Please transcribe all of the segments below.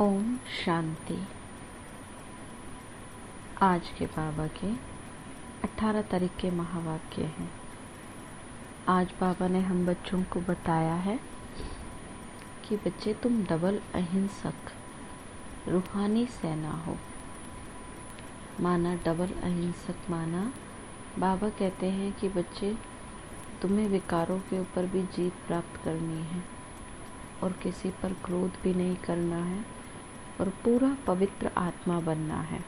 ओम शांति। आज के बाबा के 18 तारीख के महावाक्य हैं। आज बाबा ने हम बच्चों को बताया है कि बच्चे, तुम डबल अहिंसक, रूहानी सेना हो। माना डबल अहिंसक माना, बाबा कहते हैं कि बच्चे, तुम्हें विकारों के ऊपर भी जीत प्राप्त करनी है और किसी पर क्रोध भी नहीं करना है। और पूरा पवित्र आत्मा बनना है।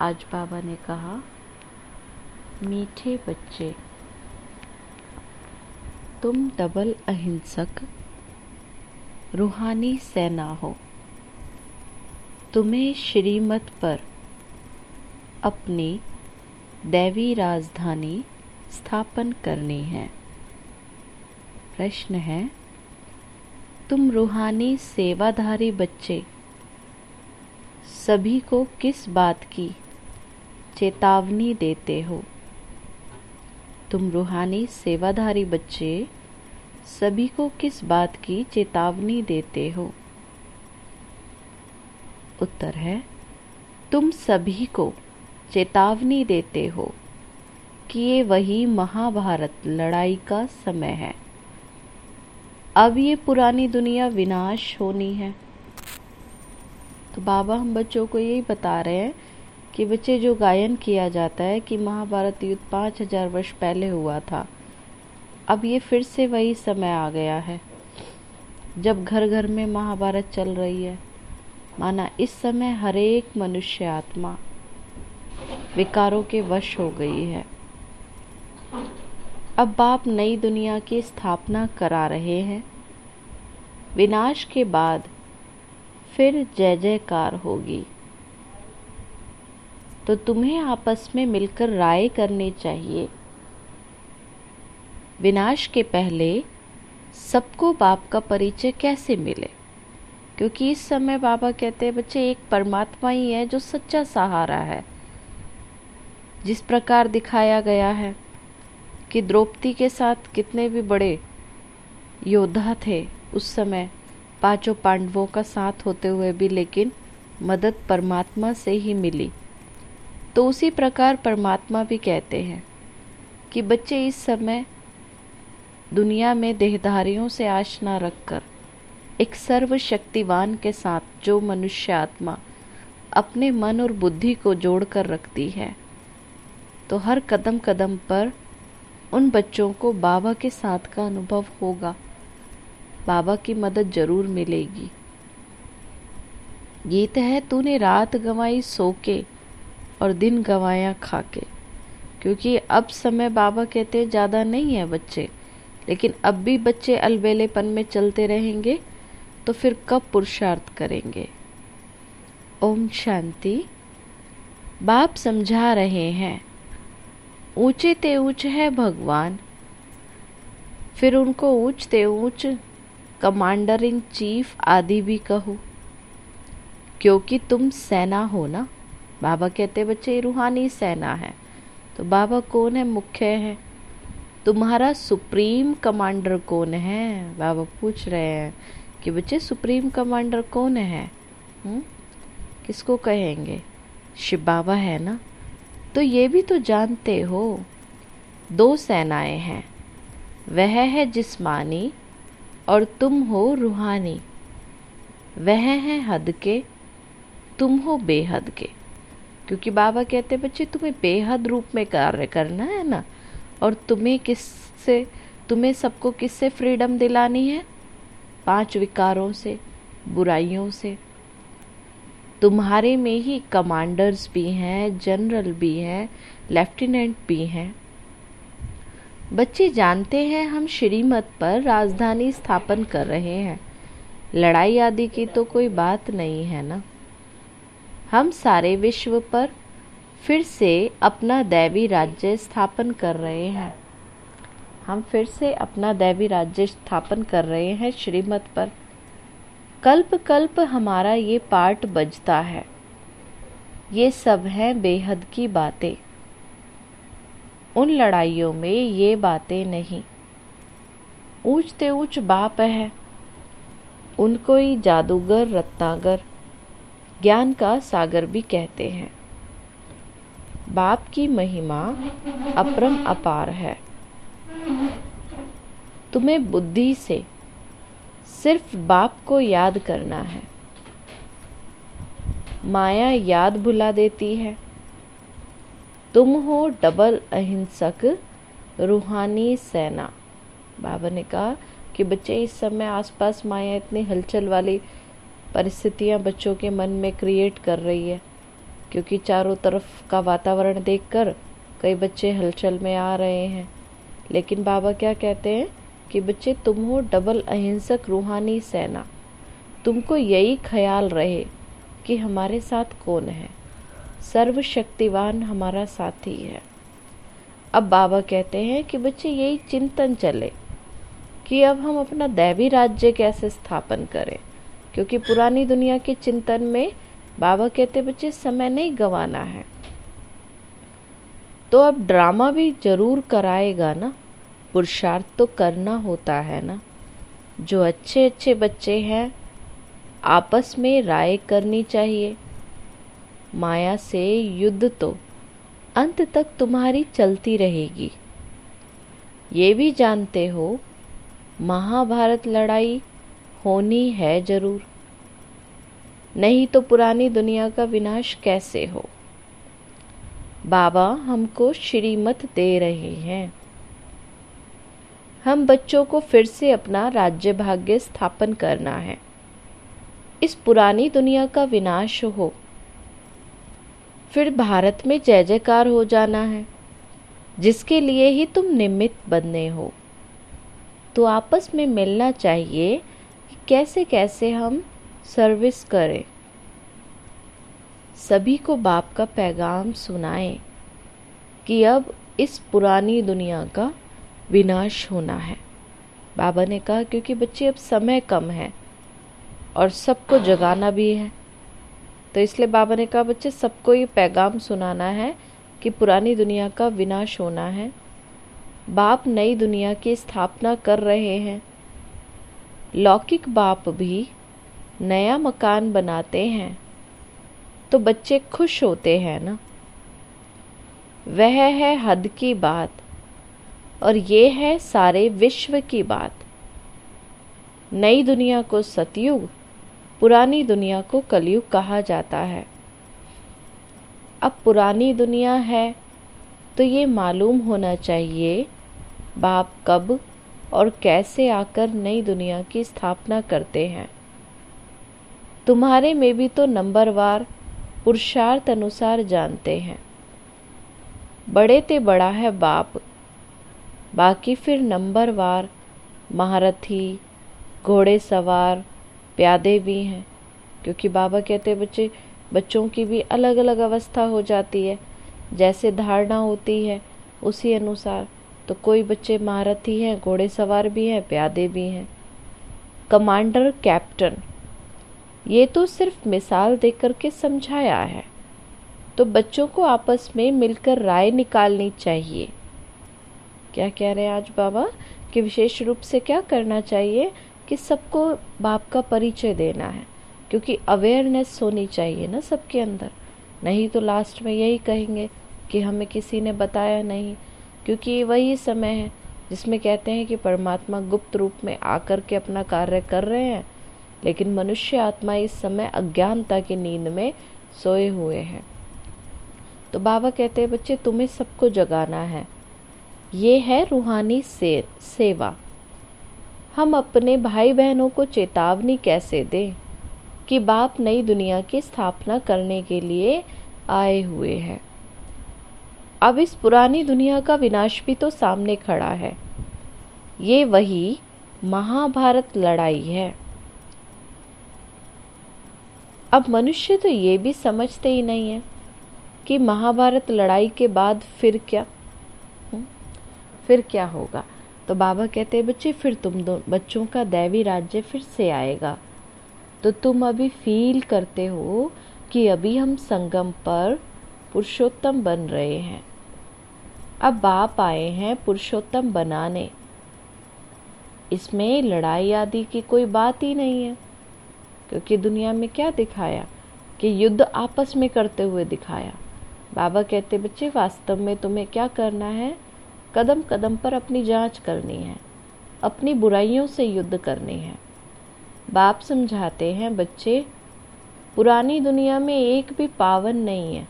आज बाबा ने कहा, मीठे बच्चे, तुम डबल अहिंसक, रूहानी सेना हो। तुम्हें श्रीमत पर अपनी दैवी राजधानी स्थापन करनी है। प्रश्न है तुम रूहानी सेवाधारी बच्चे, सभी को किस बात की चेतावनी देते हो? तुम रूहानी सेवाधारी बच्चे, सभी को किस बात की चेतावनी देते हो? उत्तर है, तुम सभी को चेतावनी देते हो कि ये वही महाभारत लड़ाई का समय है। अब ये पुरानी दुनिया विनाश होनी है। तो बाबा, हम बच्चों को यही बता रहे हैं कि बच्चे जो गायन किया जाता है कि महाभारत युद्ध पाँच हज़ार वर्ष पहले हुआ था, अब ये फिर से वही समय आ गया है, जब घर घर में महाभारत चल रही है। माना इस समय हरेक मनुष्य आत्मा विकारों के वश हो गई है। अब बाप नई दुनिया की स्थापना करा रहे हैं। विनाश के बाद फिर जय जयकार होगी। तो तुम्हें आपस में मिलकर राय करनी चाहिए। विनाश के पहले सबको बाप का परिचय कैसे मिले? क्योंकि इस समय बाबा कहते हैं, बच्चे, एक परमात्मा ही है जो सच्चा सहारा है। जिस प्रकार दिखाया गया है कि द्रौपदी के साथ कितने भी बड़े योद्धा थे उस समय पाँचों पांडवों का साथ होते हुए भी लेकिन मदद परमात्मा से ही मिली। तो उसी प्रकार परमात्मा भी कहते हैं कि बच्चे, इस समय दुनिया में देहधारियों से आश न रखकर, एक सर्वशक्तिवान के साथ जो मनुष्य आत्मा अपने मन और बुद्धि को जोड़कर रखती है तो हर कदम कदम पर उन बच्चों को बाबा के साथ का अनुभव होगा। बाबा की मदद ज़रूर मिलेगी। गीत है, तूने रात गंवाई सो के और दिन गंवाया खा के क्योंकि अब समय बाबा कहते हैं ज़्यादा नहीं है बच्चे, लेकिन अब भी बच्चे अलबेलेपन में चलते रहेंगे तो फिर कब पुरुषार्थ करेंगे? ओम शांति। बाप समझा रहे हैं, ऊँचे ते ऊंच है भगवान, फिर उनको ऊंच ते ऊंच कमांडर इन चीफ आदि भी कहो। क्योंकि तुम सेना हो ना? बाबा कहते, बच्चे रूहानी सेना है। तो बाबा कौन है? मुख्य है। तुम्हारा सुप्रीम कमांडर कौन है? बाबा पूछ रहे हैं कि, बच्चे, सुप्रीम कमांडर कौन है हुँ? हम्म? किसको कहेंगे? शिव बाबा है ना? तो ये भी तो जानते हो। दो सेनाएँ हैं। वह है जिस्मानी और तुम हो रूहानी। वह है हद के, तुम हो बेहद के। क्योंकि बाबा कहते हैं, बच्चे, तुम्हें बेहद रूप में कार्य करना है ना? और तुम्हें किससे, तुम्हें सबको किससे फ्रीडम दिलानी है? पाँच विकारों से, बुराइयों से। तुम्हारे में ही कमांडर्स भी हैं जनरल भी हैं लेफ्टिनेंट भी हैं। बच्चे जानते हैं हम श्रीमत पर राजधानी स्थापन कर रहे हैं। लड़ाई आदि की तो कोई बात नहीं है ना? हम सारे विश्व पर फिर से अपना दैवी राज्य स्थापन कर रहे हैं। हम फिर से अपना दैवी राज्य स्थापन कर रहे हैं श्रीमत पर। कल्प कल्प हमारा ये पार्ट बजता है। ये सब है बेहद की बातें। उन लड़ाइयों में ये बातें नहीं। ऊंचते ऊंच बाप है। उनको ही जादूगर, रत्नागर, ज्ञान का सागर भी कहते हैं। बाप की महिमा अपरम अपार है। तुम्हें बुद्धि से सिर्फ़ बाप को याद करना है। माया याद भुला देती है। तुम हो डबल अहिंसक रूहानी सेना। बाबा ने कहा कि बच्चे, इस समय आसपास माया इतनी हलचल वाली परिस्थितियाँ बच्चों के मन में क्रिएट कर रही है, क्योंकि चारों तरफ़ का वातावरण देखकर कई बच्चे हलचल में आ रहे हैं। लेकिन बाबा क्या कहते हैं कि बच्चे, तुम हो डबल अहिंसक रूहानी सेना। तुमको यही ख्याल रहे कि हमारे साथ कौन है। सर्वशक्तिवान हमारा साथी है। अब बाबा कहते हैं कि बच्चे, यही चिंतन चले कि अब हम अपना दैवी राज्य कैसे स्थापन करें, क्योंकि पुरानी दुनिया के चिंतन में बाबा कहते, बच्चे, समय नहीं गंवाना है। तो अब ड्रामा भी ज़रूर कराएगा ना? पुरुषार्थ तो करना होता है ना? जो अच्छे अच्छे बच्चे हैं, आपस में राय करनी चाहिए। माया से युद्ध तो अंत तक तुम्हारी चलती रहेगी। ये भी जानते हो, महाभारत लड़ाई होनी है ज़रूर। नहीं तो पुरानी दुनिया का विनाश कैसे हो? बाबा हमको श्रीमत दे रहे हैं। हम बच्चों को फिर से अपना राज्य भाग्य स्थापन करना है। इस पुरानी दुनिया का विनाश हो फिर भारत में जय जयकार हो जाना है। जिसके लिए ही तुम निमित्त बनने हो। तो आपस में मिलना चाहिए कि कैसे कैसे हम सर्विस करें। सभी को बाप का पैगाम सुनाएँ कि अब इस पुरानी दुनिया का विनाश होना है। बाबा ने कहा, क्योंकि बच्चे, अब समय कम है और सबको जगाना भी है। तो इसलिए बाबा ने कहा, बच्चे, सबको ये पैगाम सुनाना है कि पुरानी दुनिया का विनाश होना है। बाप नई दुनिया की स्थापना कर रहे हैं। लौकिक बाप भी नया मकान बनाते हैं। तो बच्चे खुश होते हैं ना? वह है हद की बात और ये है सारे विश्व की बात। नई दुनिया को सतयुग पुरानी दुनिया को कलयुग कहा जाता है। अब पुरानी दुनिया है तो ये मालूम होना चाहिए, बाप कब और कैसे आकर नई दुनिया की स्थापना करते हैं। तुम्हारे में भी तो नंबरवार पुरुषार्थ अनुसार जानते हैं। बड़े ते बड़ा है बाप, बाकी फिर नंबरवार महारथी, घोड़े सवार प्यादे भी हैं, क्योंकि बाबा कहते बच्चे, बच्चों की भी अलग अलग अवस्था हो जाती है। जैसे धारणा होती है, उसी अनुसार। तो कोई बच्चे महारथी हैं, घोड़े सवार भी हैं, प्यादे भी हैं। कमांडर, कैप्टन, ये तो सिर्फ़ मिसाल देकर के समझाया है। तो बच्चों को आपस में मिलकर राय निकालनी चाहिए। क्या कह रहे हैं आज बाबा? कि विशेष रूप से क्या करना चाहिए? कि सबको बाप का परिचय देना है क्योंकि अवेयरनेस होनी चाहिए ना सबके अंदर। नहीं तो लास्ट में यही कहेंगे कि हमें किसी ने बताया नहीं क्योंकि वही समय है जिसमें कहते हैं कि परमात्मा गुप्त रूप में आकर के अपना कार्य कर रहे हैं लेकिन मनुष्य आत्मा इस समय अज्ञानता की नींद में सोए हुए हैं। तो बाबा कहते हैं बच्चे तुम्हें सबको जगाना है। ये है रूहानी से, सेवा। हम अपने भाई बहनों को चेतावनी कैसे दें कि बाप नई दुनिया की स्थापना करने के लिए आए हुए हैं? अब इस पुरानी दुनिया का विनाश भी तो सामने खड़ा है। ये वही महाभारत लड़ाई है। अब मनुष्य तो ये भी समझते ही नहीं है कि महाभारत लड़ाई के बाद फिर क्या? हम्म, फिर क्या होगा? तो बाबा कहते, बच्चे, फिर तुम दो, बच्चों का दैवी राज्य फिर से आएगा। तो तुम अभी फील करते हो कि अभी हम संगम पर पुरुषोत्तम बन रहे हैं। अब बाप आए हैं पुरुषोत्तम बनाने। इसमें लड़ाई आदि की कोई बात ही नहीं है, क्योंकि दुनिया में क्या दिखाया कि युद्ध आपस में करते हुए दिखाया। बाबा कहते, बच्चे, वास्तव में तुम्हें क्या करना है? कदम कदम पर अपनी जाँच करनी है, अपनी बुराइयों से युद्ध करनी है। बाप समझाते हैं, बच्चे, पुरानी दुनिया में एक भी पावन नहीं है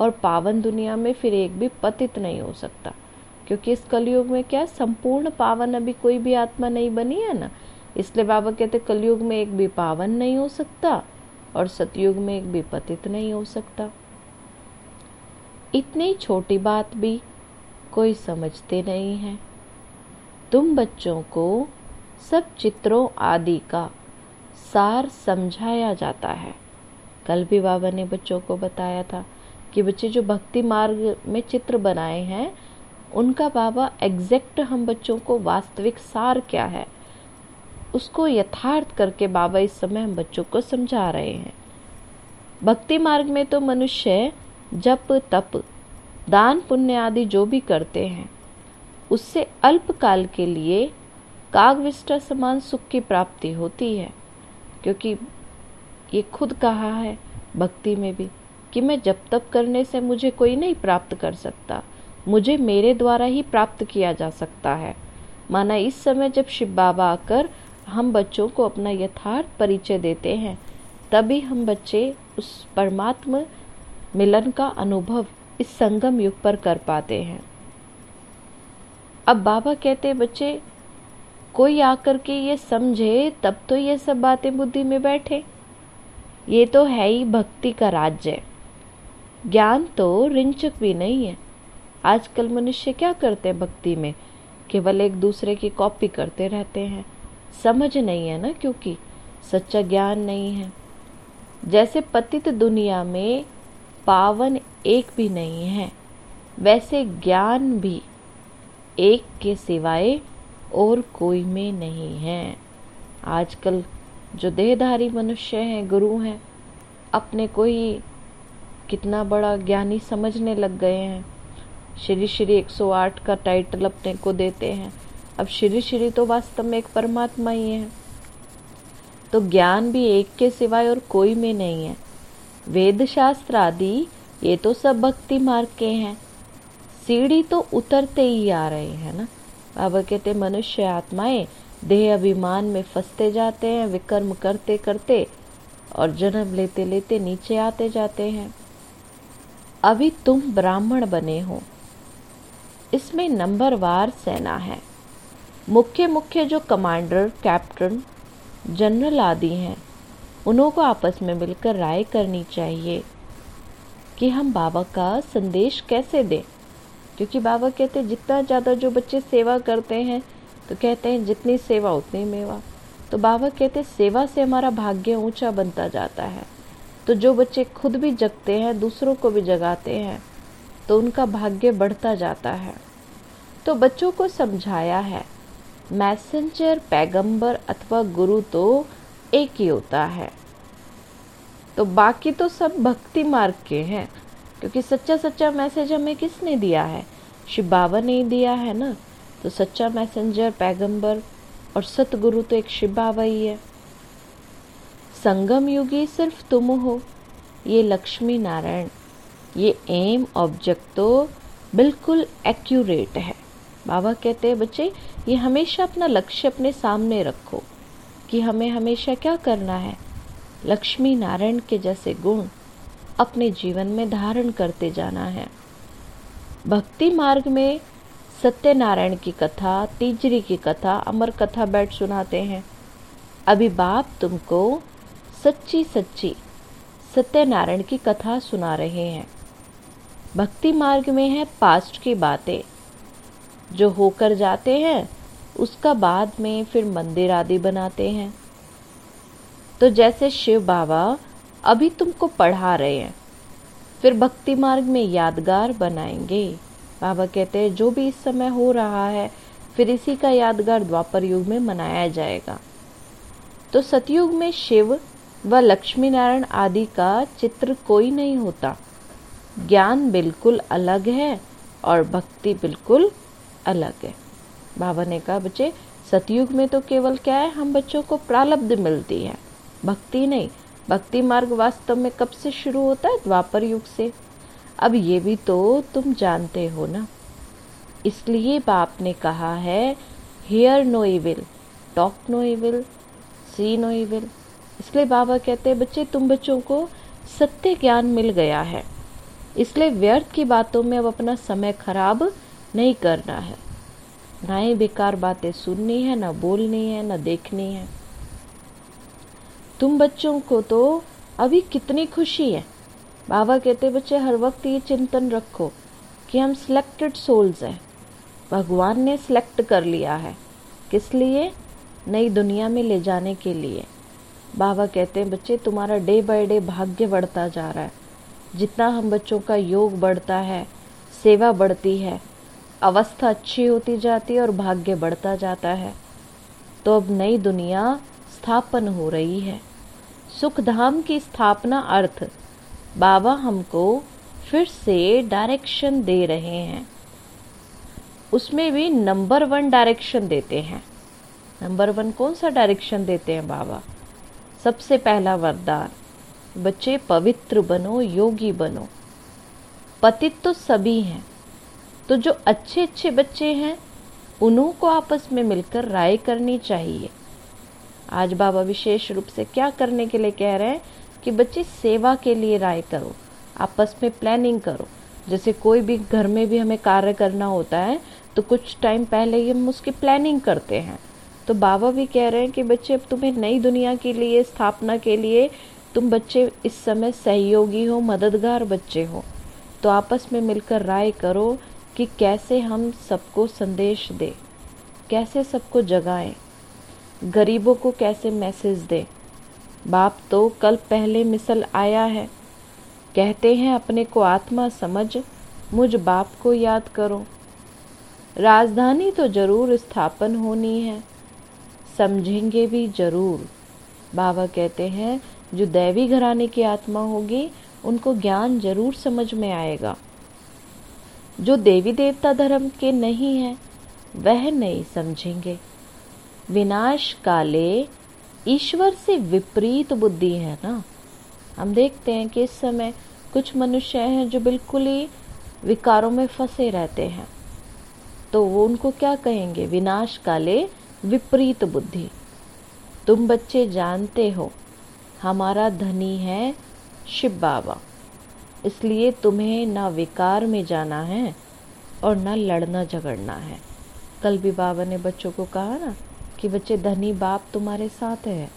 और पावन दुनिया में फिर एक भी पतित नहीं हो सकता, क्योंकि इस कलयुग में क्या संपूर्ण पावन अभी कोई भी आत्मा नहीं बनी है ना? इसलिए बाबा कहते, कलयुग में एक भी पावन नहीं हो सकता और सतयुग में एक भी पतित नहीं हो सकता। इतनी छोटी बात भी कोई समझते नहीं है। तुम बच्चों को सब चित्रों आदि का सार समझाया जाता है। कल भी बाबा ने बच्चों को बताया था कि बच्चे जो भक्ति मार्ग में चित्र बनाए हैं, उनका बाबा एग्जैक्ट हम बच्चों को वास्तविक सार क्या है, उसको यथार्थ करके बाबा इस समय हम बच्चों को समझा रहे हैं। भक्ति मार्ग में तो मनुष्य जप तप दान पुण्य आदि जो भी करते हैं, उससे अल्पकाल के लिए कागविष्टा समान सुख की प्राप्ति होती है, क्योंकि ये खुद कहा है भक्ति में भी कि मैं जब तप करने से मुझे कोई नहीं प्राप्त कर सकता, मुझे मेरे द्वारा ही प्राप्त किया जा सकता है। माना इस समय जब शिव बाबा आकर हम बच्चों को अपना यथार्थ परिचय देते हैं, तभी हम बच्चे उस परमात्मा मिलन का अनुभव इस संगम युग पर कर पाते हैं। अब बाबा कहते, बच्चे, कोई आकर के ये समझे, तब तो ये सब बातें बुद्धि में बैठे। ये तो है ही भक्ति का राज्य। ज्ञान तो रिंचक भी नहीं है। आजकल मनुष्य क्या करते हैं भक्ति में? केवल एक दूसरे की कॉपी करते रहते हैं। समझ नहीं है ना, क्योंकि सच्चा ज्ञान नहीं है। जैसे पतित दुनिया में पावन एक भी नहीं है। वैसे ज्ञान भी एक के सिवाय और कोई में नहीं है। आजकल जो देहधारी मनुष्य हैं, गुरु हैं, अपने को ही कितना बड़ा ज्ञानी समझने लग गए हैं। श्री श्री 108 का टाइटल अपने को देते हैं। अब श्री श्री तो वास्तव में एक परमात्मा ही है। तो ज्ञान भी एक के सिवाय और कोई में नहीं है। वेद शास्त्र आदि ये तो सब भक्ति मार्ग के हैं। सीढ़ी तो उतरते ही आ रहे हैं ना? बाबा कहते, मनुष्य आत्माएँ देह अभिमान में फंसते जाते हैं, विकर्म करते करते और जन्म लेते लेते नीचे आते जाते हैं। अभी तुम ब्राह्मण बने हो। इसमें नंबरवार सेना है। मुख्य मुख्य जो कमांडर, कैप्टन, जनरल आदि हैं, उन्हों को आपस में मिलकर राय करनी चाहिए। कि हम बाबा का संदेश कैसे दें? क्योंकि बाबा कहते हैं, जितना ज़्यादा जो बच्चे सेवा करते हैं तो कहते हैं, जितनी सेवा उतनी मेवा। तो बाबा कहते हैं, सेवा से हमारा भाग्य ऊँचा बनता जाता है। तो जो बच्चे खुद भी जगते हैं, दूसरों को भी जगाते हैं तो उनका भाग्य बढ़ता जाता है। तो बच्चों को समझाया है, मैसेंजर, पैगंबर अथवा गुरु तो एक ही होता है। तो बाकी तो सब भक्ति मार्ग के हैं, क्योंकि सच्चा सच्चा मैसेज हमें किसने दिया है? शिव बाबा ने दिया है ना? तो सच्चा मैसेंजर, पैगंबर और सतगुरु तो एक शिव बाबा ही है। संगम युगी सिर्फ़ तुम हो, ये लक्ष्मी नारायण, ये एम ऑब्जेक्ट तो बिल्कुल एक्यूरेट है। बाबा कहते हैं, बच्चे, ये हमेशा अपना लक्ष्य अपने सामने रखो, कि हमें हमेशा क्या करना है? लक्ष्मी नारायण के जैसे गुण अपने जीवन में धारण करते जाना है। भक्ति मार्ग में सत्यनारायण की कथा, तीजरी की कथा, अमर कथा बैठ सुनाते हैं। अभी बाप तुमको सच्ची सच्ची सत्यनारायण की कथा सुना रहे हैं। भक्ति मार्ग में है पास्ट की बातें। जो होकर जाते हैं, उसका बाद में फिर मंदिर आदि बनाते हैं। तो जैसे शिव बाबा अभी तुमको पढ़ा रहे हैं, फिर भक्ति मार्ग में यादगार बनाएँगे। बाबा कहते हैं, जो भी इस समय हो रहा है, फिर इसी का यादगार द्वापर युग में मनाया जाएगा। तो सतयुग में शिव व लक्ष्मी नारायण आदि का चित्र कोई नहीं होता। ज्ञान बिल्कुल अलग है और भक्ति बिल्कुल अलग है। बाबा ने कहा, बच्चे, सतयुग में तो केवल क्या है, हम बच्चों को प्रालब्ध मिलती है। भक्ति नहीं। भक्ति मार्ग वास्तव में कब से शुरू होता है? द्वापर युग से। अब ये भी तो तुम जानते हो ना। इसलिए बाप ने कहा है hear no evil talk no evil see no evil इसलिए बाबा कहते हैं, बच्चे, तुम बच्चों को सत्य ज्ञान मिल गया है। इसलिए व्यर्थ की बातों में अब अपना समय खराब नहीं करना है। ना ही बेकार बातें सुननी है, ना बोलनी है, ना देखनी है। तुम बच्चों को तो अभी कितनी खुशी है। बाबा कहते, बच्चे, हर वक्त ये चिंतन रखो कि हम सिलेक्टेड सोल्स हैं। भगवान ने सिलेक्ट कर लिया है। किस लिए? नई दुनिया में ले जाने के लिए। बाबा कहते हैं बच्चे, तुम्हारा डे बाय डे भाग्य बढ़ता जा रहा है। जितना हम बच्चों का योग बढ़ता है, सेवा बढ़ती है, अवस्था अच्छी होती जाती है और भाग्य बढ़ता जाता है तो अब नई दुनिया स्थापन हो रही है। सुख धाम की स्थापना अर्थ, बाबा हमको फिर से डायरेक्शन दे रहे हैं। उसमें भी नंबर वन डायरेक्शन देते हैं। नंबर वन कौन सा डायरेक्शन देते हैं बाबा? सबसे पहला वरदान, बच्चे पवित्र बनो, योगी बनो। पतित तो सभी हैं। तो जो अच्छे अच्छे बच्चे हैं, उन्हों को आपस में मिलकर राय करनी चाहिए। आज बाबा विशेष रूप से क्या करने के लिए कह रहे हैं कि बच्चे सेवा के लिए राय करो, आपस में प्लानिंग करो। जैसे कोई भी घर में भी हमें कार्य करना होता है तो कुछ टाइम पहले ही हम उसकी प्लानिंग करते हैं। तो बाबा भी कह रहे हैं कि बच्चे, अब तुम्हें नई दुनिया के लिए, स्थापना के लिए, तुम बच्चे इस समय सहयोगी हो, मददगार बच्चे हो। तो आपस में मिलकर राय करो कि कैसे हम सबको संदेश दे, कैसे सबको जगाएँ। गरीबों को कैसे मैसेज दे? बाप तो कल पहले मिसल आया है। कहते हैं, अपने को आत्मा समझ, मुझ बाप को याद करो। राजधानी तो ज़रूर स्थापन होनी है। समझेंगे भी ज़रूर। बाबा कहते हैं, जो दैवी घराने की आत्मा होगी, उनको ज्ञान ज़रूर समझ में आएगा। जो देवी देवता धर्म के नहीं है, वह नहीं समझेंगे। विनाश काले ईश्वर से विपरीत बुद्धि है ना? हम देखते हैं कि इस समय कुछ मनुष्य हैं जो बिल्कुल ही विकारों में फंसे रहते हैं। तो वो उनको क्या कहेंगे? विनाश काले विपरीत बुद्धि। तुम बच्चे जानते हो, हमारा धनी है शिव बाबा। इसलिए तुम्हें ना विकार में जाना है और ना लड़ना झगड़ना है। कल भी बाबा ने बच्चों को कहा ना कि बच्चे धनी बाप तुम्हारे साथ है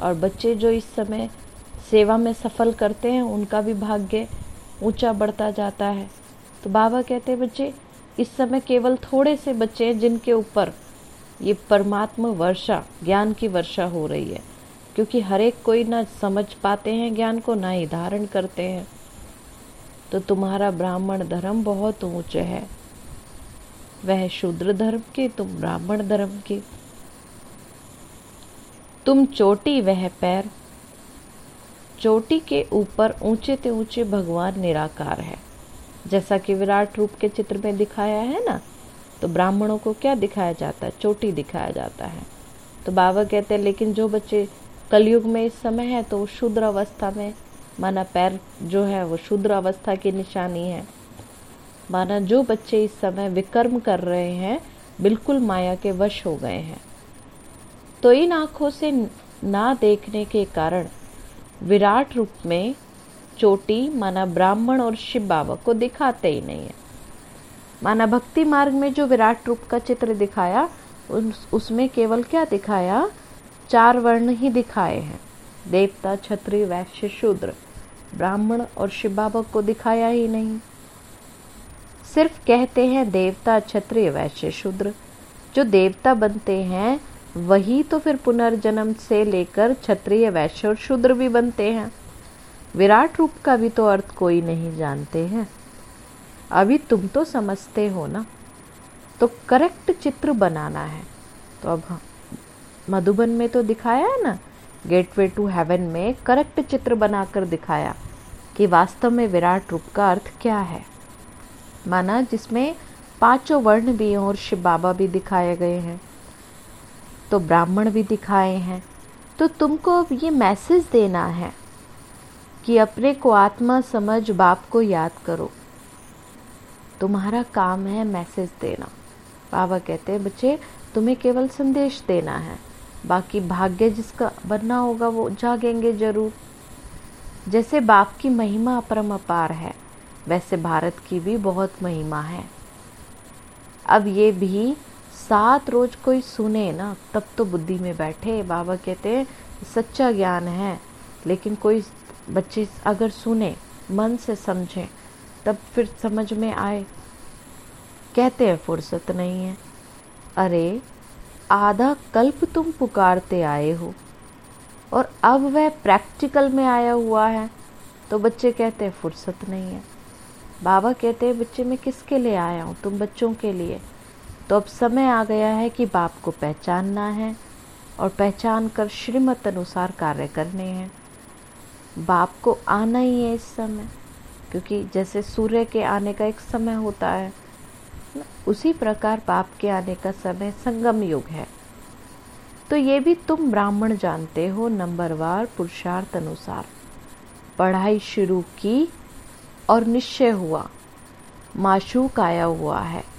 और बच्चे जो इस समय सेवा में सफल करते हैं, उनका भी भाग्य ऊँचा बढ़ता जाता है। तो बाबा कहते हैं, बच्चे, इस समय केवल थोड़े से बच्चे हैं जिनके ऊपर ये परमात्मा वर्षा, ज्ञान की वर्षा हो रही है। क्योंकि हर एक कोई ना समझ पाते हैं, ज्ञान को ना ही धारण करते हैं। तो तुम्हारा ब्राह्मण धर्म बहुत ऊँचे है। वह शूद्र धर्म के, तुम ब्राह्मण धर्म के। तुम चोटी वह पैर। चोटी के ऊपर ऊँचे ते ऊँचे भगवान निराकार है। जैसा कि विराट रूप के चित्र में दिखाया है ना तो ब्राह्मणों को क्या दिखाया जाता है? चोटी दिखाया जाता है। तो बाबा कहते हैं, लेकिन जो बच्चे कलयुग में इस समय है तो शुद्र अवस्था में, माना पैर जो है, वो शुद्र अवस्था की निशानी है। माना जो बच्चे इस समय विकर्म कर रहे हैं, बिल्कुल माया के वश हो गए हैं। तो इन आँखों से ना देखने के कारण विराट रूप में चोटी माना ब्राह्मण और शिव बाबा को दिखाते ही नहीं है। माना भक्ति मार्ग में जो विराट रूप का चित्र दिखाया उस, उसमें केवल क्या दिखाया? चार वर्ण ही दिखाए हैं। देवता छत्री वैश्य शूद्र। ब्राह्मण और शिव बाबा को दिखाया ही नहीं। सिर्फ़ कहते हैं देवता क्षत्रिय वैश्य शूद्र। जो देवता बनते हैं वही तो फिर पुनर्जन्म से लेकर क्षत्रिय वैश्य और शूद्र भी बनते हैं। विराट रूप का भी तो अर्थ कोई नहीं जानते हैं। अभी तुम तो समझते हो ना? तो करेक्ट चित्र बनाना है। तो अब हाँ, मधुबन में तो दिखाया है ना? गेटवे टू हेवन में करेक्ट चित्र बनाकर दिखाया कि वास्तव में विराट रूप का अर्थ क्या है। माना जिसमें पाँचों वर्ण भी और शिव बाबा भी दिखाए गए हैं। तो ब्राह्मण भी दिखाए हैं। तो तुमको अब ये मैसेज देना है कि अपने को आत्मा समझ बाप को याद करो। तुम्हारा काम है मैसेज देना। बाबा कहते हैं, बच्चे, तुम्हें केवल संदेश देना है। बाकी भाग्य जिसका बनना होगा वो जागेंगे ज़रूर। जैसे बाप की महिमा अपरम अपार है, वैसे भारत की भी बहुत महिमा है। अब ये भी सात रोज कोई सुने ना, तब तो बुद्धि में बैठे। बाबा कहते हैं, सच्चा ज्ञान है, लेकिन कोई बच्चे अगर सुने, मन से समझें, तब फिर समझ में आए। कहते हैं, फुर्सत नहीं है। अरे, आधा कल्प तुम पुकारते आए हो, और अब वह प्रैक्टिकल में आया हुआ है। तो बच्चे कहते हैं, फुर्सत नहीं है। बाबा कहते हैं, बच्चे, मैं किसके लिए आया हूँ? तुम बच्चों के लिए। तो अब समय आ गया है कि बाप को पहचानना है और पहचान कर श्रीमत अनुसार कार्य करने हैं। बाप को आना ही है इस समय, क्योंकि जैसे सूर्य के आने का एक समय होता है, उसी प्रकार बाप के आने का समय संगम युग है। तो ये भी तुम ब्राह्मण जानते हो नंबरवार पुरुषार्थ अनुसार। पढ़ाई शुरू की और निश्चय हुआ, माशूक आया हुआ है।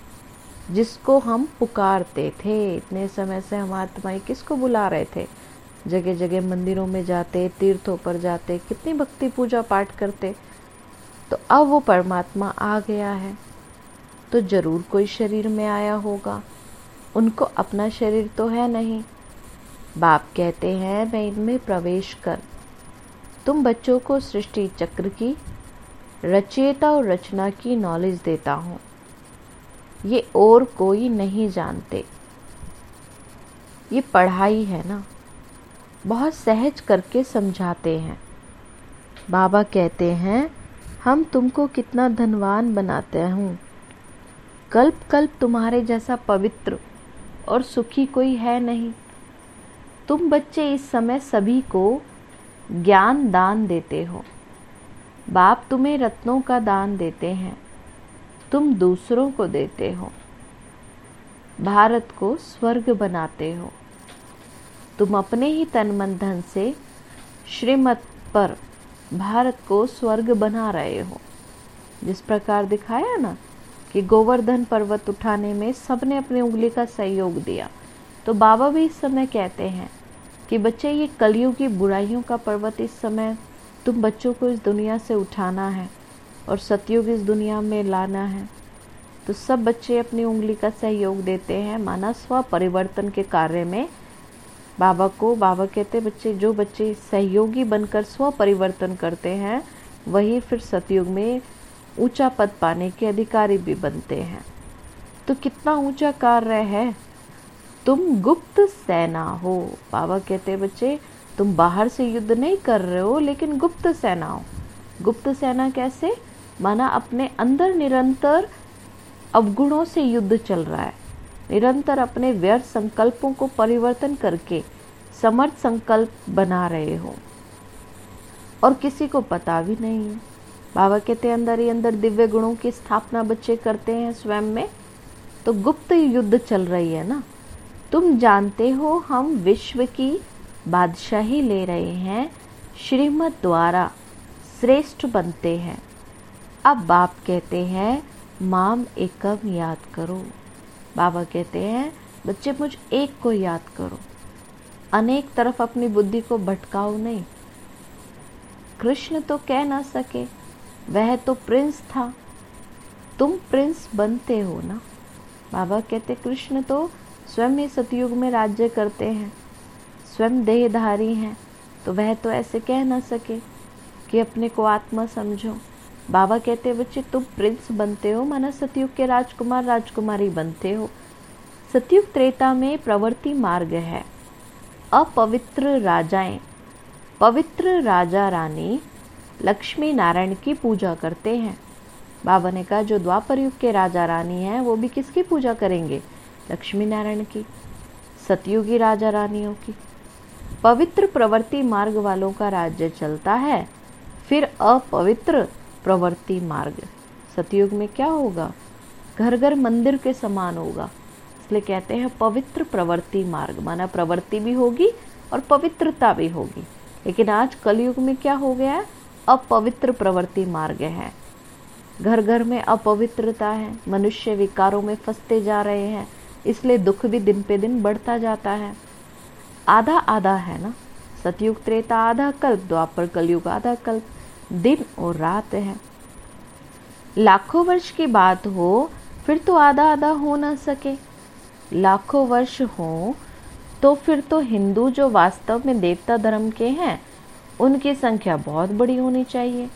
जिसको हम पुकारते थे। इतने समय से हम आत्माएँ किसको बुला रहे थे? जगह जगह मंदिरों में जाते, तीर्थों पर जाते, कितनी भक्ति पूजा पाठ करते। तो अब वो परमात्मा आ गया है। तो ज़रूर कोई शरीर में आया होगा। उनको अपना शरीर तो है नहीं। बाप कहते हैं, मैं इनमें प्रवेश कर। तुम बच्चों को सृष्टि चक्र की रचयिता और रचना की नॉलेज देता हूँ। ये और कोई नहीं जानते। ये पढ़ाई है ना? बहुत सहज करके समझाते हैं। बाबा कहते हैं, हम तुमको कितना धनवान बनाते हूँ। कल्प कल्प तुम्हारे जैसा पवित्र और सुखी कोई है नहीं। तुम बच्चे इस समय सभी को ज्ञान दान देते हो। बाप तुम्हें रत्नों का दान देते हैं। तुम दूसरों को देते हो। भारत को स्वर्ग बनाते हो। तुम अपने ही तन मन धन से श्रीमत पर भारत को स्वर्ग बना रहे हो। जिस प्रकार दिखाया ना कि गोवर्धन पर्वत उठाने में सबने अपनी उंगली का सहयोग दिया तो बाबा भी इस समय कहते हैं कि बच्चे, ये कलियों की बुराइयों का पर्वत इस समय तुम बच्चों को इस दुनिया से उठाना है। और सतयुग इस दुनिया में लाना है। तो सब बच्चे अपनी उंगली का सहयोग देते हैं। माना स्व परिवर्तन के कार्य में बाबा को, बाबा कहते बच्चे, जो बच्चे सहयोगी बनकर स्व परिवर्तन करते हैं, वही फिर सतयुग में ऊँचा पद पाने के अधिकारी भी बनते हैं। तो कितना ऊँचा कार्य है? तुम गुप्त सेना हो। बाबा कहते बच्चे, तुम बाहर से युद्ध नहीं कर रहे हो, लेकिन गुप्त सेना हो। गुप्त सेना कैसे? माना अपने अंदर निरंतर अवगुणों से युद्ध चल रहा है। निरंतर अपने व्यर्थ संकल्पों को परिवर्तन करके समर्थ संकल्प बना रहे हो। और किसी को पता भी नहीं है। बाबा कहते अंदर ही अंदर दिव्य गुणों की स्थापना बच्चे करते हैं स्वयं में। तो गुप्त युद्ध चल रही है ना? तुम जानते हो, हम विश्व की बादशाही ले रहे हैं श्रीमद द्वारा श्रेष्ठ बनते हैं। अब बाप कहते हैं, माम एकम याद करो। बाबा कहते हैं, बच्चे, मुझ एक को याद करो। अनेक तरफ़ अपनी बुद्धि को भटकाओ नहीं। कृष्ण तो कह ना सके, वह तो प्रिंस था। तुम प्रिंस बनते हो ना? बाबा कहते, कृष्ण तो स्वयं ही सतयुग में राज्य करते हैं, स्वयं देहधारी हैं तो वह तो ऐसे कह ना सके कि अपने को आत्मा समझो। बाबा कहते बच्चे, तुम प्रिंस बनते हो, माना सतयुग के राजकुमार राजकुमारी बनते हो। सतयुग त्रेता में प्रवृत्ति मार्ग है। अपवित्र राजाएँ, पवित्र राजा रानी लक्ष्मी नारायण की पूजा करते हैं। बाबा ने कहा, जो द्वापर युग के राजा रानी हैं, वो भी किसकी पूजा करेंगे? लक्ष्मी नारायण की, सतयुगी राजा रानियों की। पवित्र प्रवृत्ति मार्ग वालों का राज्य चलता है, फिर अपवित्र प्रवृत्ति मार्ग। सतयुग में क्या होगा? घर घर मंदिर के समान होगा। इसलिए कहते हैं पवित्र प्रवृत्ति मार्ग। माना प्रवृत्ति भी होगी और पवित्रता भी होगी। लेकिन आज कलयुग में क्या हो गया है? अपवित्र प्रवृत्ति मार्ग है। घर घर में अपवित्रता है। मनुष्य विकारों में फंसते जा रहे हैं। इसलिए दुख भी दिन पे दिन बढ़ता जाता है। आधा आधा है ना? सतयुग त्रेता, आधा कल्प। द्वापर कलयुग, आधा कल्प। दिन और रात है। लाखों वर्ष की बात हो, फिर तो आधा आधा हो ना सके। लाखों वर्ष हो तो फिर तो हिंदू जो वास्तव में देवता धर्म के हैं, उनकी संख्या बहुत बड़ी होनी चाहिए।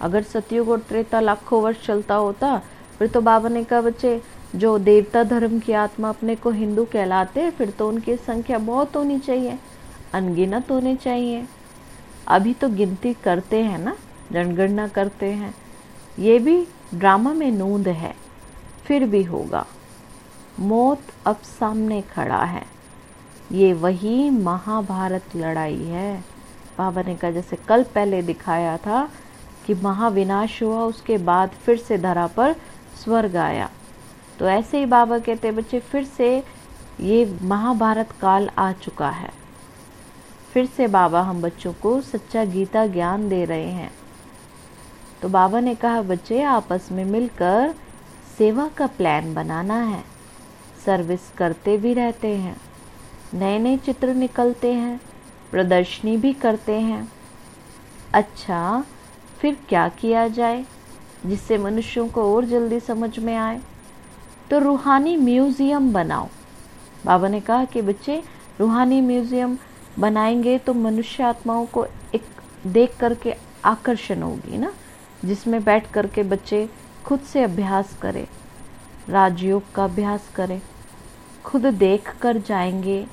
अगर सतयुग और त्रेता लाखों वर्ष चलता होता, फिर तो बाबा ने कहा, बच्चे, जो देवता धर्म की आत्मा अपने को हिंदू कहलाते हैं फिर तो उनकी संख्या बहुत होनी चाहिए, अनगिनत होने चाहिए। अभी तो गिनती करते हैं ना जनगणना करते हैं। ये भी ड्रामा में नूंद है। फिर भी होगा। मौत अब सामने खड़ा है। ये वही महाभारत लड़ाई है। बाबा ने कहा, जैसे कल पहले दिखाया था कि महाविनाश हुआ, उसके बाद फिर से धरा पर स्वर्ग आया। तो ऐसे ही बाबा कहते बच्चे, फिर से ये महाभारत काल आ चुका है। फिर से बाबा हम बच्चों को सच्चा गीता ज्ञान दे रहे हैं। तो बाबा ने कहा, बच्चे, आपस में मिलकर सेवा का प्लान बनाना है। सर्विस करते भी रहते हैं नए नए चित्र निकलते हैं, प्रदर्शनी भी करते हैं। अच्छा फिर क्या किया जाए जिससे मनुष्यों को और जल्दी समझ में आए? तो रूहानी म्यूज़ियम बनाओ। बाबा ने कहा कि, बच्चे, रूहानी म्यूज़ियम बनाएँगे तो मनुष्य आत्माओं को एक देख करके आकर्षण होगी ना? जिसमें बैठ करके बच्चे खुद से अभ्यास करें, राजयोग का अभ्यास करें। खुद देख कर जाएँगे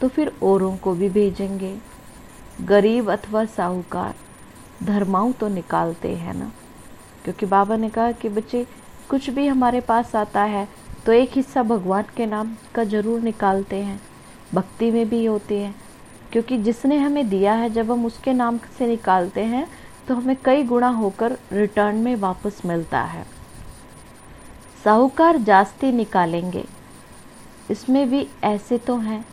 तो फिर औरों को भी भेजेंगे। गरीब अथवा साहूकार, धर्माऊ तो निकालते हैं ना? क्योंकि बाबा ने कहा कि बच्चे, कुछ भी हमारे पास आता है तो एक हिस्सा भगवान के नाम का ज़रूर निकालते हैं। भक्ति में भी होती है, क्योंकि जिसने हमें दिया है, जब हम उसके नाम से निकालते हैं तो हमें कई गुणा होकर रिटर्न में वापस मिलता है। साहूकार जास्ती निकालेंगे। इसमें भी ऐसे तो हैं।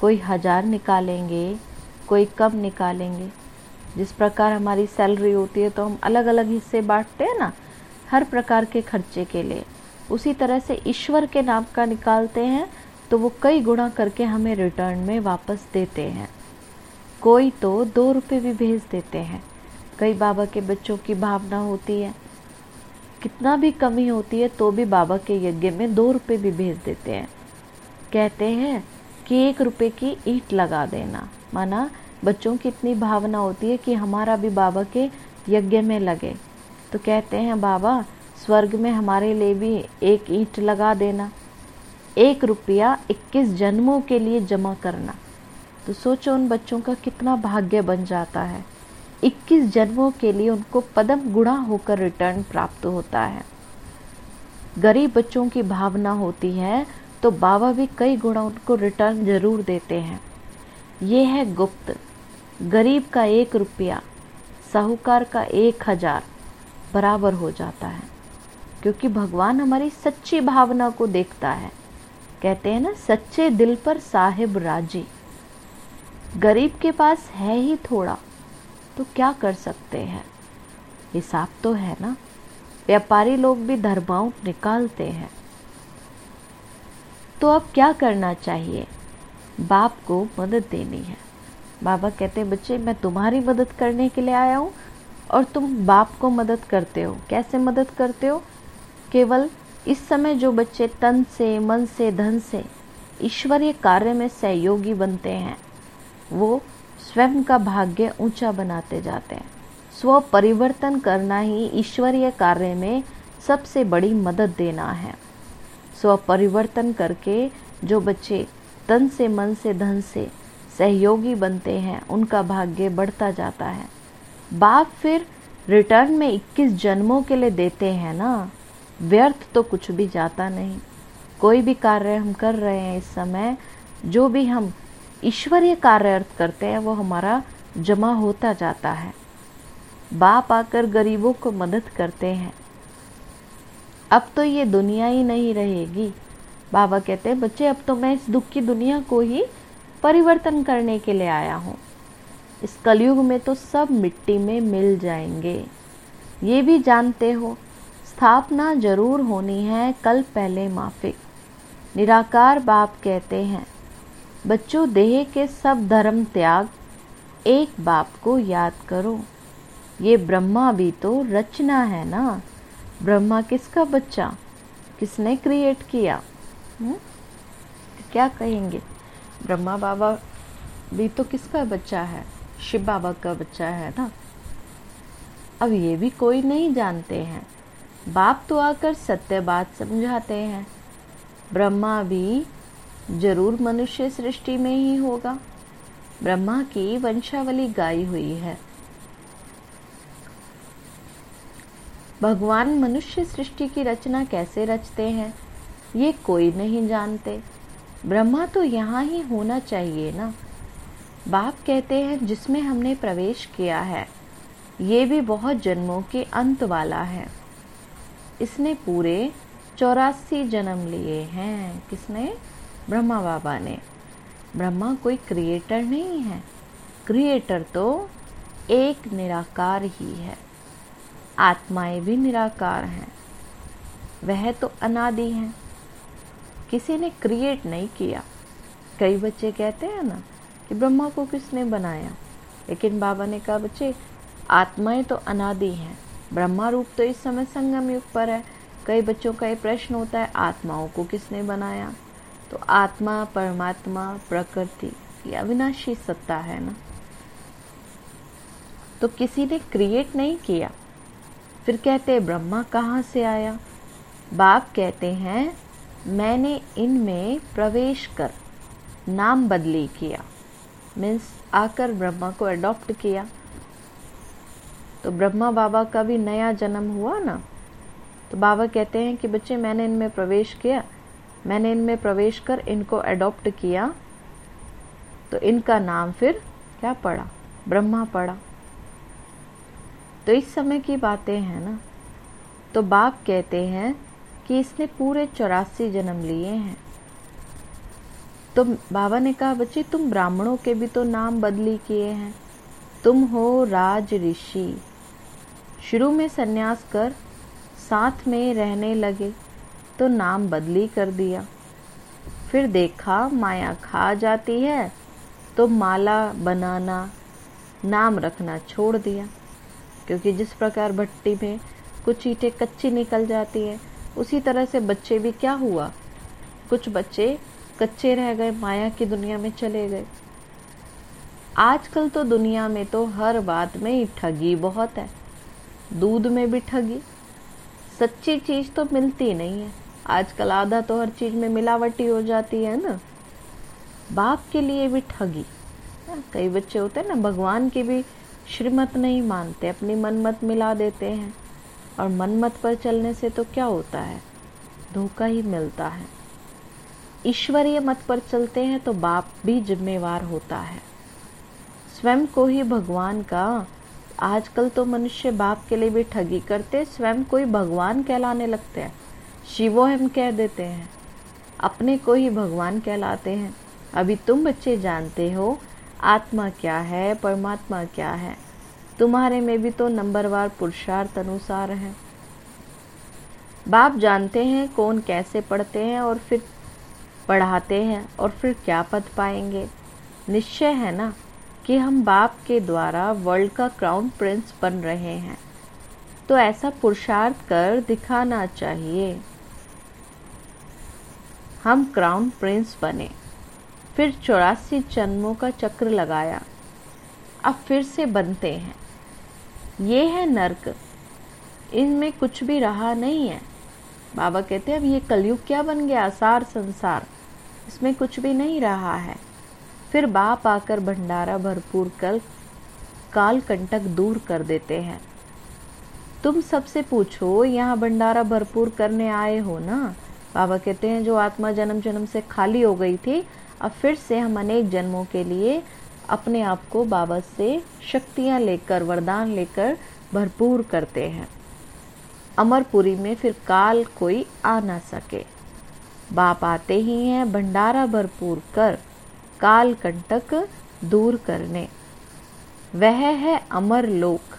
कोई हज़ार निकालेंगे, कोई कम निकालेंगे। जिस प्रकार हमारी सैलरी होती है तो हम अलग अलग हिस्से बांटते हैं ना, हर प्रकार के खर्चे के लिए। उसी तरह से ईश्वर के नाम का निकालते हैं तो वो कई गुणा करके हमें रिटर्न में वापस देते हैं। कोई तो दो रुपये भी भेज देते हैं। कई बाबा के बच्चों की भावना होती है। कितना भी कमी होती है तो भी बाबा के यज्ञ में दो रुपये भी भेज देते हैं। कहते हैं कि एक रुपये की ईट लगा देना। माना बच्चों की इतनी भावना होती है कि हमारा भी बाबा के यज्ञ में लगे। तो कहते हैं, बाबा, स्वर्ग में हमारे लिए भी एक ईंट लगा देना। एक रुपया इक्कीस जन्मों के लिए जमा करना। तो सोचो उन बच्चों का कितना भाग्य बन जाता है। इक्कीस जन्मों के लिए उनको पदम गुणा होकर रिटर्न प्राप्त होता है। गरीब बच्चों की भावना होती है तो बाबा भी कई गुणा उनको रिटर्न ज़रूर देते हैं। ये है गुप्त। गरीब का एक रुपया, साहूकार का एक हज़ार बराबर हो जाता है, क्योंकि भगवान हमारी सच्ची भावना को देखता है। कहते हैं ना, सच्चे दिल पर साहिब राज़ी। गरीब के पास है ही थोड़ा तो क्या कर सकते हैं? हिसाब तो है ना। व्यापारी लोग भी धर्माओं निकालते हैं। तो अब क्या करना चाहिए? बाप को मदद देनी है। बाबा कहते हैं, बच्चे, मैं तुम्हारी मदद करने के लिए आया हूँ और तुम बाप को मदद करते हो। कैसे मदद करते हो? केवल इस समय जो बच्चे तन से, मन से, धन से ईश्वरीय कार्य में सहयोगी बनते हैं, वो स्वयं का भाग्य ऊँचा बनाते जाते हैं। स्व परिवर्तन करना ही ईश्वरीय कार्य में सबसे बड़ी मदद देना है। स्व परिवर्तन करके जो बच्चे तन से मन से धन से सहयोगी बनते हैं, उनका भाग्य बढ़ता जाता है। बाप फिर रिटर्न में 21 जन्मों के लिए देते हैं ना। व्यर्थ तो कुछ भी जाता नहीं। कोई भी कार्य हम कर रहे हैं इस समय, जो भी हम ईश्वरीय कार्य अर्थ करते हैं, वो हमारा जमा होता जाता है। बाप आकर गरीबों को मदद करते हैं। अब तो ये दुनिया ही नहीं रहेगी। बाबा कहते हैं, बच्चे, अब तो मैं इस दुख की दुनिया को ही परिवर्तन करने के लिए आया हूँ। इस कलयुग में तो सब मिट्टी में मिल जाएँगे। ये भी जानते हो, स्थापना ज़रूर होनी है कल पहले माफिक। निराकार बाप कहते हैं बच्चों, देह के सब धर्म त्याग एक बाप को याद करो। ये ब्रह्मा भी तो रचना है ना? ब्रह्मा किसका बच्चा? किसने क्रिएट किया? हुँ? हम्म? क्या कहेंगे? ब्रह्मा बाबा भी तो किसका बच्चा है? शिव बाबा का बच्चा है ना? अब ये भी कोई नहीं जानते हैं। बाप तो आकर सत्य बात समझाते हैं। ब्रह्मा भी ज़रूर मनुष्य सृष्टि में ही होगा। ब्रह्मा की वंशावली गाई हुई है। भगवान मनुष्य सृष्टि की रचना कैसे रचते हैं, ये कोई नहीं जानते। ब्रह्मा तो यहाँ ही होना चाहिए ना। बाप कहते हैं, जिसमें हमने प्रवेश किया है, ये भी बहुत जन्मों के अंत वाला है। इसने पूरे चौरासी जन्म लिए हैं। किसने? ब्रह्मा बाबा ने। ब्रह्मा कोई क्रिएटर नहीं है। क्रिएटर तो एक निराकार ही है। आत्माएँ भी निराकार हैं। वह तो अनादि हैं। किसी ने क्रिएट नहीं किया। कई बच्चे कहते हैं ना कि ब्रह्मा को किसने बनाया? लेकिन बाबा ने कहा, बच्चे, आत्माएँ तो अनादि हैं। ब्रह्मा रूप तो इस समय संगम युग पर है। कई बच्चों का ये प्रश्न होता है, आत्माओं को किसने बनाया? तो आत्मा, परमात्मा, प्रकृति, ये अविनाशी सत्ता है ना? तो किसी ने क्रिएट नहीं किया। फिर कहते ब्रह्मा कहाँ से आया? बाप कहते हैं, मैंने इनमें प्रवेश कर, नाम बदली किया। मीन्स आकर ब्रह्मा को अडॉप्ट किया। तो ब्रह्मा बाबा का भी नया जन्म हुआ ना? तो बाबा कहते हैं कि बच्चे, मैंने इनमें प्रवेश किया। मैंने इनमें प्रवेश कर इनको अडॉप्ट किया। तो इनका नाम फिर क्या पड़ा? ब्रह्मा पड़ा। तो इस समय की बातें हैं ना? तो बाप कहते हैं कि इसने पूरे चौरासी जन्म लिए हैं। तो बाबा ने कहा, बच्चे, तुम ब्राह्मणों के भी तो नाम बदली किए हैं। तुम हो राज ऋषि। शुरू में सन्यास कर साथ में रहने लगे। तो नाम बदली कर दिया। फिर देखा माया खा जाती है तो माला बनाना, नाम रखना छोड़ दिया। क्योंकि जिस प्रकार भट्टी में कुछ ईंटें कच्ची निकल जाती है, उसी तरह से बच्चे भी क्या हुआ? कुछ बच्चे कच्चे रह गए, माया की दुनिया में चले गए। आजकल तो दुनिया में तो हर बात में ही ठगी बहुत है। दूध में भी ठगी। सच्ची चीज़ तो मिलती नहीं है। आजकल आधा तो हर चीज़ में मिलावटी हो जाती है ना। बाप के लिए भी ठगी। कई बच्चे होते हैं ना, भगवान की भी श्रीमत नहीं मानते, अपनी मनमत मिला देते हैं। और मनमत पर चलने से तो क्या होता है? धोखा ही मिलता है। ईश्वरीय मत पर चलते हैं तो बाप भी जिम्मेवार होता है। स्वयं को ही भगवान का, आजकल तो मनुष्य बाप के लिए भी ठगी करते स्वयं कोई भगवान कहलाने लगते हैं। शिवो हम कह देते हैं, अपने को ही भगवान कहलाते हैं। अभी तुम बच्चे जानते हो, आत्मा क्या है, परमात्मा क्या है। तुम्हारे में भी तो नंबरवार पुरुषार्थ अनुसार है। बाप जानते हैं कौन कैसे पढ़ते हैं और फिर पढ़ाते हैं और फिर क्या पद पाएँगे। निश्चय है ना कि हम बाप के द्वारा वर्ल्ड का क्राउन प्रिंस बन रहे हैं। तो ऐसा पुरुषार्थ कर दिखाना चाहिए। हम क्राउन प्रिंस बने। फिर चौरासी जन्मों का चक्र लगाया। अब फिर से बनते हैं। ये है नर्क। इनमें कुछ भी रहा नहीं है। बाबा कहते हैं, अब ये कलयुग क्या बन गया? सार संसार। इसमें कुछ भी नहीं रहा है। फिर बाप आकर भंडारा भरपूर कर काल कंटक दूर कर देते हैं। तुम सबसे पूछो, यहाँ भंडारा भरपूर करने आए हो ना? बाबा कहते हैं, जो आत्मा जन्म जन्म से खाली हो गई थी, अब फिर से हम अनेक जन्मों के लिए अपने आप को बाबा से शक्तियाँ लेकर, वरदान लेकर भरपूर करते हैं। अमरपुरी में फिर काल कोई आ ना सके। बाप आते ही हैं भंडारा भरपूर कर, काल कंटक दूर करने। वह है अमर लोक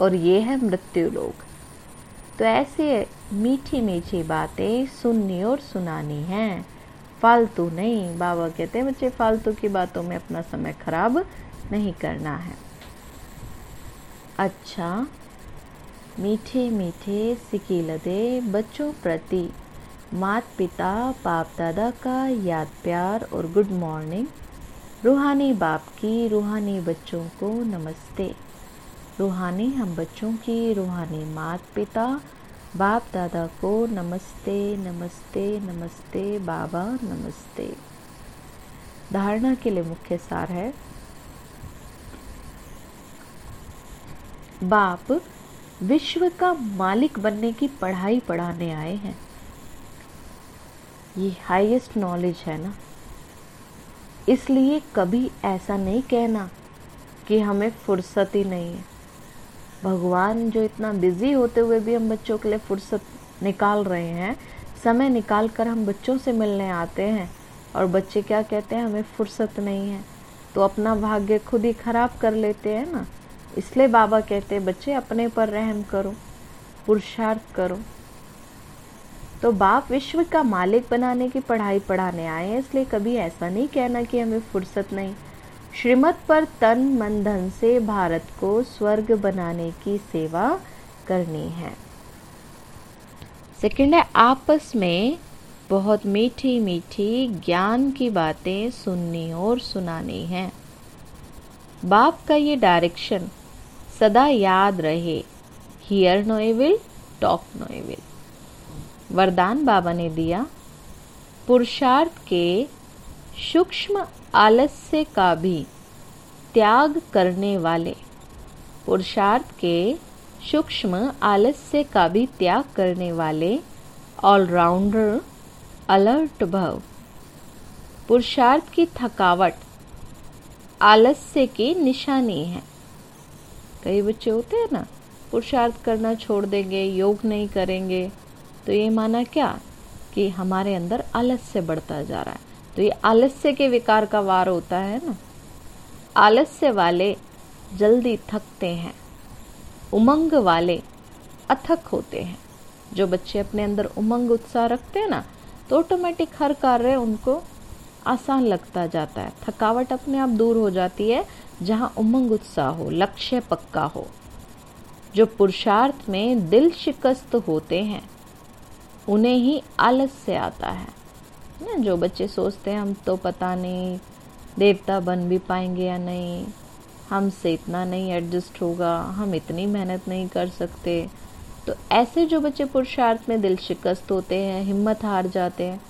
और ये है मृत्यु लोक। तो ऐसे मीठी मीठी बातें सुननी और सुनानी हैं। फालतू नहीं, बाबा कहते हैं, बच्चे, फालतू की बातों में अपना समय खराब नहीं करना है। अच्छा मीठे मीठे सिकीलदे बच्चों प्रति मात पिता बाप दादा का याद प्यार और गुड मॉर्निंग। रूहानी बाप की रूहानी बच्चों को नमस्ते। रूहानी, हम बच्चों की रूहानी मात पिता, बाप दादा को नमस्ते नमस्ते नमस्ते बाबा, नमस्ते। धारणा के लिए मुख्य सार है, बाप विश्व का मालिक बनने की पढ़ाई पढ़ाने आए हैं। ये हाईएस्ट नॉलेज है ना। इसलिए कभी ऐसा नहीं कहना कि हमें फुर्सत ही नहीं है। भगवान जो इतना बिज़ी होते हुए भी हम बच्चों के लिए फुर्सत निकाल रहे हैं, समय निकाल कर हम बच्चों से मिलने आते हैं। और बच्चे क्या कहते हैं, हमें फुर्सत नहीं है। तो अपना भाग्य खुद ही खराब कर लेते हैं ना। इसलिए बाबा कहते हैं, बच्चे अपने पर रहम करो, पुरुषार्थ करो। तो बाप विश्व का मालिक बनाने की पढ़ाई पढ़ाने आए हैं, इसलिए कभी ऐसा नहीं कहना कि हमें फुर्सत नहीं। श्रीमत पर तन मन धन से भारत को स्वर्ग बनाने की सेवा करनी है। सेकंड है, आपस में बहुत मीठी मीठी ज्ञान की बातें सुननी और सुनानी है। बाप का ये डायरेक्शन सदा याद रहे। Hear no evil talk no evil वरदान बाबा ने दिया, पुरुषार्थ के सूक्ष्म आलस्य का भी त्याग करने वाले। पुरुषार्थ के सूक्ष्म आलस्य का भी त्याग करने वाले ऑलराउंडर अलर्ट भव। पुरुषार्थ की थकावट आलस्य की निशानी है। कई बच्चे होते हैं ना, पुरुषार्थ करना छोड़ देंगे, योग नहीं करेंगे तो ये माना क्या? कि हमारे अंदर आलस्य बढ़ता जा रहा है। तो ये आलस्य के विकार का वार होता है ना? आलस्य वाले जल्दी थकते हैं। उमंग वाले अथक होते हैं। जो बच्चे अपने अंदर उमंग उत्साह रखते हैं ना तो ऑटोमेटिक हर कार्य उनको आसान लगता जाता है। थकावट अपने आप दूर हो जाती है, जहाँ उमंग उत्साह हो, लक्ष्य पक्का हो। जो पुरुषार्थ में दिल शिकस्त होते हैं, उन्हें ही आलस्य आता है। ना, जो बच्चे सोचते हैं, हम तो पता नहीं, देवता बन भी पाएँगे या नहीं, हमसे इतना नहीं एडजस्ट होगा, हम इतनी मेहनत नहीं कर सकते। तो ऐसे जो बच्चे पुरुषार्थ में दिल शिकस्त होते हैं, हिम्मत हार जाते हैं,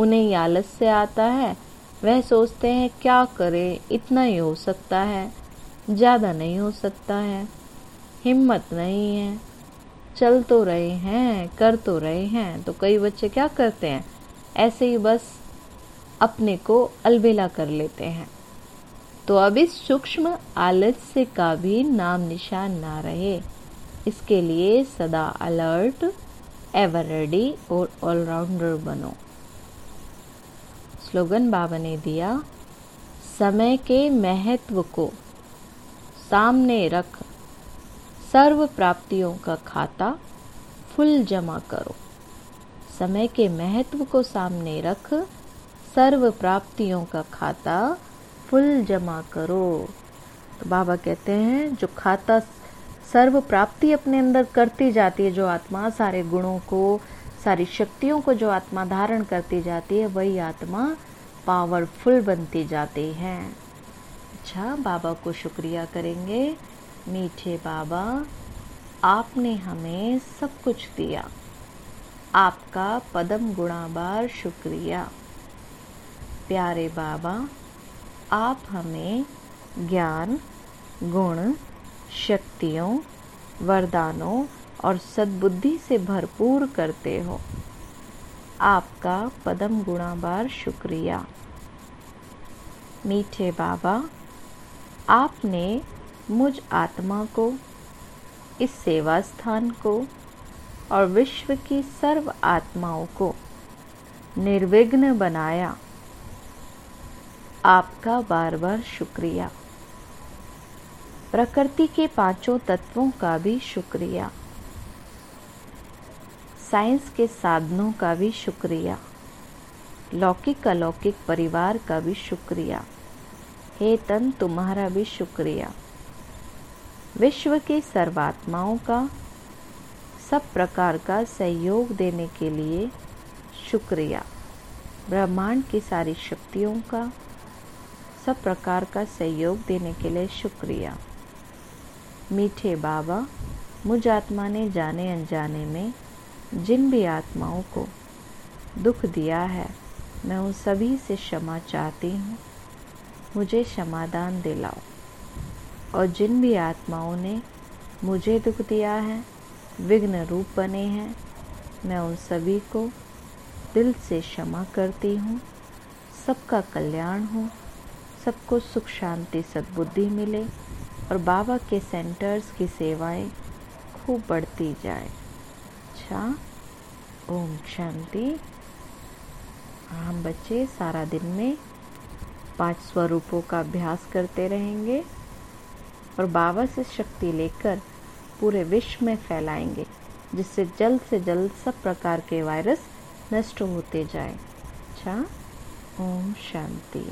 उन्हें ये से आता है। वह सोचते हैं, क्या करें, इतना ही हो सकता है, ज़्यादा नहीं हो सकता है, हिम्मत नहीं है, चल तो रहे हैं, कर तो रहे हैं तो कई बच्चे क्या करते हैं? ऐसे ही बस अपने को अलबेला कर लेते हैं। तो अब इस सूक्ष्म आलस्य का भी नाम निशान ना रहे। इसके लिए सदा अलर्ट एवर रेडी और ऑलराउंडर बनो। स्लोगन बाबा ने दिया, समय के महत्व को सामने रख, सर्व प्राप्तियों का खाता फुल जमा करो। समय के महत्व को सामने रख, सर्व प्राप्तियों का खाता फुल जमा करो। तो बाबा कहते हैं, जो खाता सर्व प्राप्ति अपने अंदर करती जाती है, जो आत्मा सारे गुणों को, सारी शक्तियों को जो आत्मा धारण करती जाती है, वही आत्मा पावरफुल बनती जाती है। अच्छा बाबा को शुक्रिया करेंगे। मीठे बाबा, आपने हमें सब कुछ दिया। आपका पदम गुणाबार शुक्रिया। प्यारे बाबा, आप हमें ज्ञान, गुण, शक्तियों, वरदानों और सद्बुद्धि से भरपूर करते हो। आपका पदम गुणाबार शुक्रिया। मीठे बाबा, आपने मुझ आत्मा को, इस सेवा स्थान को और विश्व की सर्व आत्माओं को निर्विघ्न बनाया। आपका बार बार शुक्रिया। प्रकृति के पाँचों तत्वों का भी शुक्रिया। साइंस के साधनों का भी शुक्रिया। लौकिक अलौकिक परिवार का भी शुक्रिया। हे तन, तुम्हारा भी शुक्रिया। विश्व के सर्वात्माओं का सब प्रकार का सहयोग देने के लिए शुक्रिया। ब्रह्मांड की सारी शक्तियों का सब प्रकार का सहयोग देने के लिए शुक्रिया। मीठे बाबा, मुझ आत्मा ने जाने अनजाने में जिन भी आत्माओं को दुख दिया है, मैं उन सभी से क्षमा चाहती हूँ। मुझे क्षमादान दिलाओ। और जिन भी आत्माओं ने मुझे दुख दिया है विघ्न रूप बने हैं। मैं उन सभी को दिल से क्षमा करती हूँ। सबका कल्याण हो। सबको सुख, शांति, सद्बुद्धि मिले और बाबा के सेंटर्स की सेवाएँ खूब बढ़ती जाए। अच्छा ओम शांति। हम बच्चे सारा दिन में पाँच स्वरूपों का अभ्यास करते रहेंगे और बाबा से शक्ति लेकर पूरे विश्व में फैलाएँगे, जिससे जल्द से जल्द सब प्रकार के वायरस नष्ट होते जाए। अच्छा ओम शांति।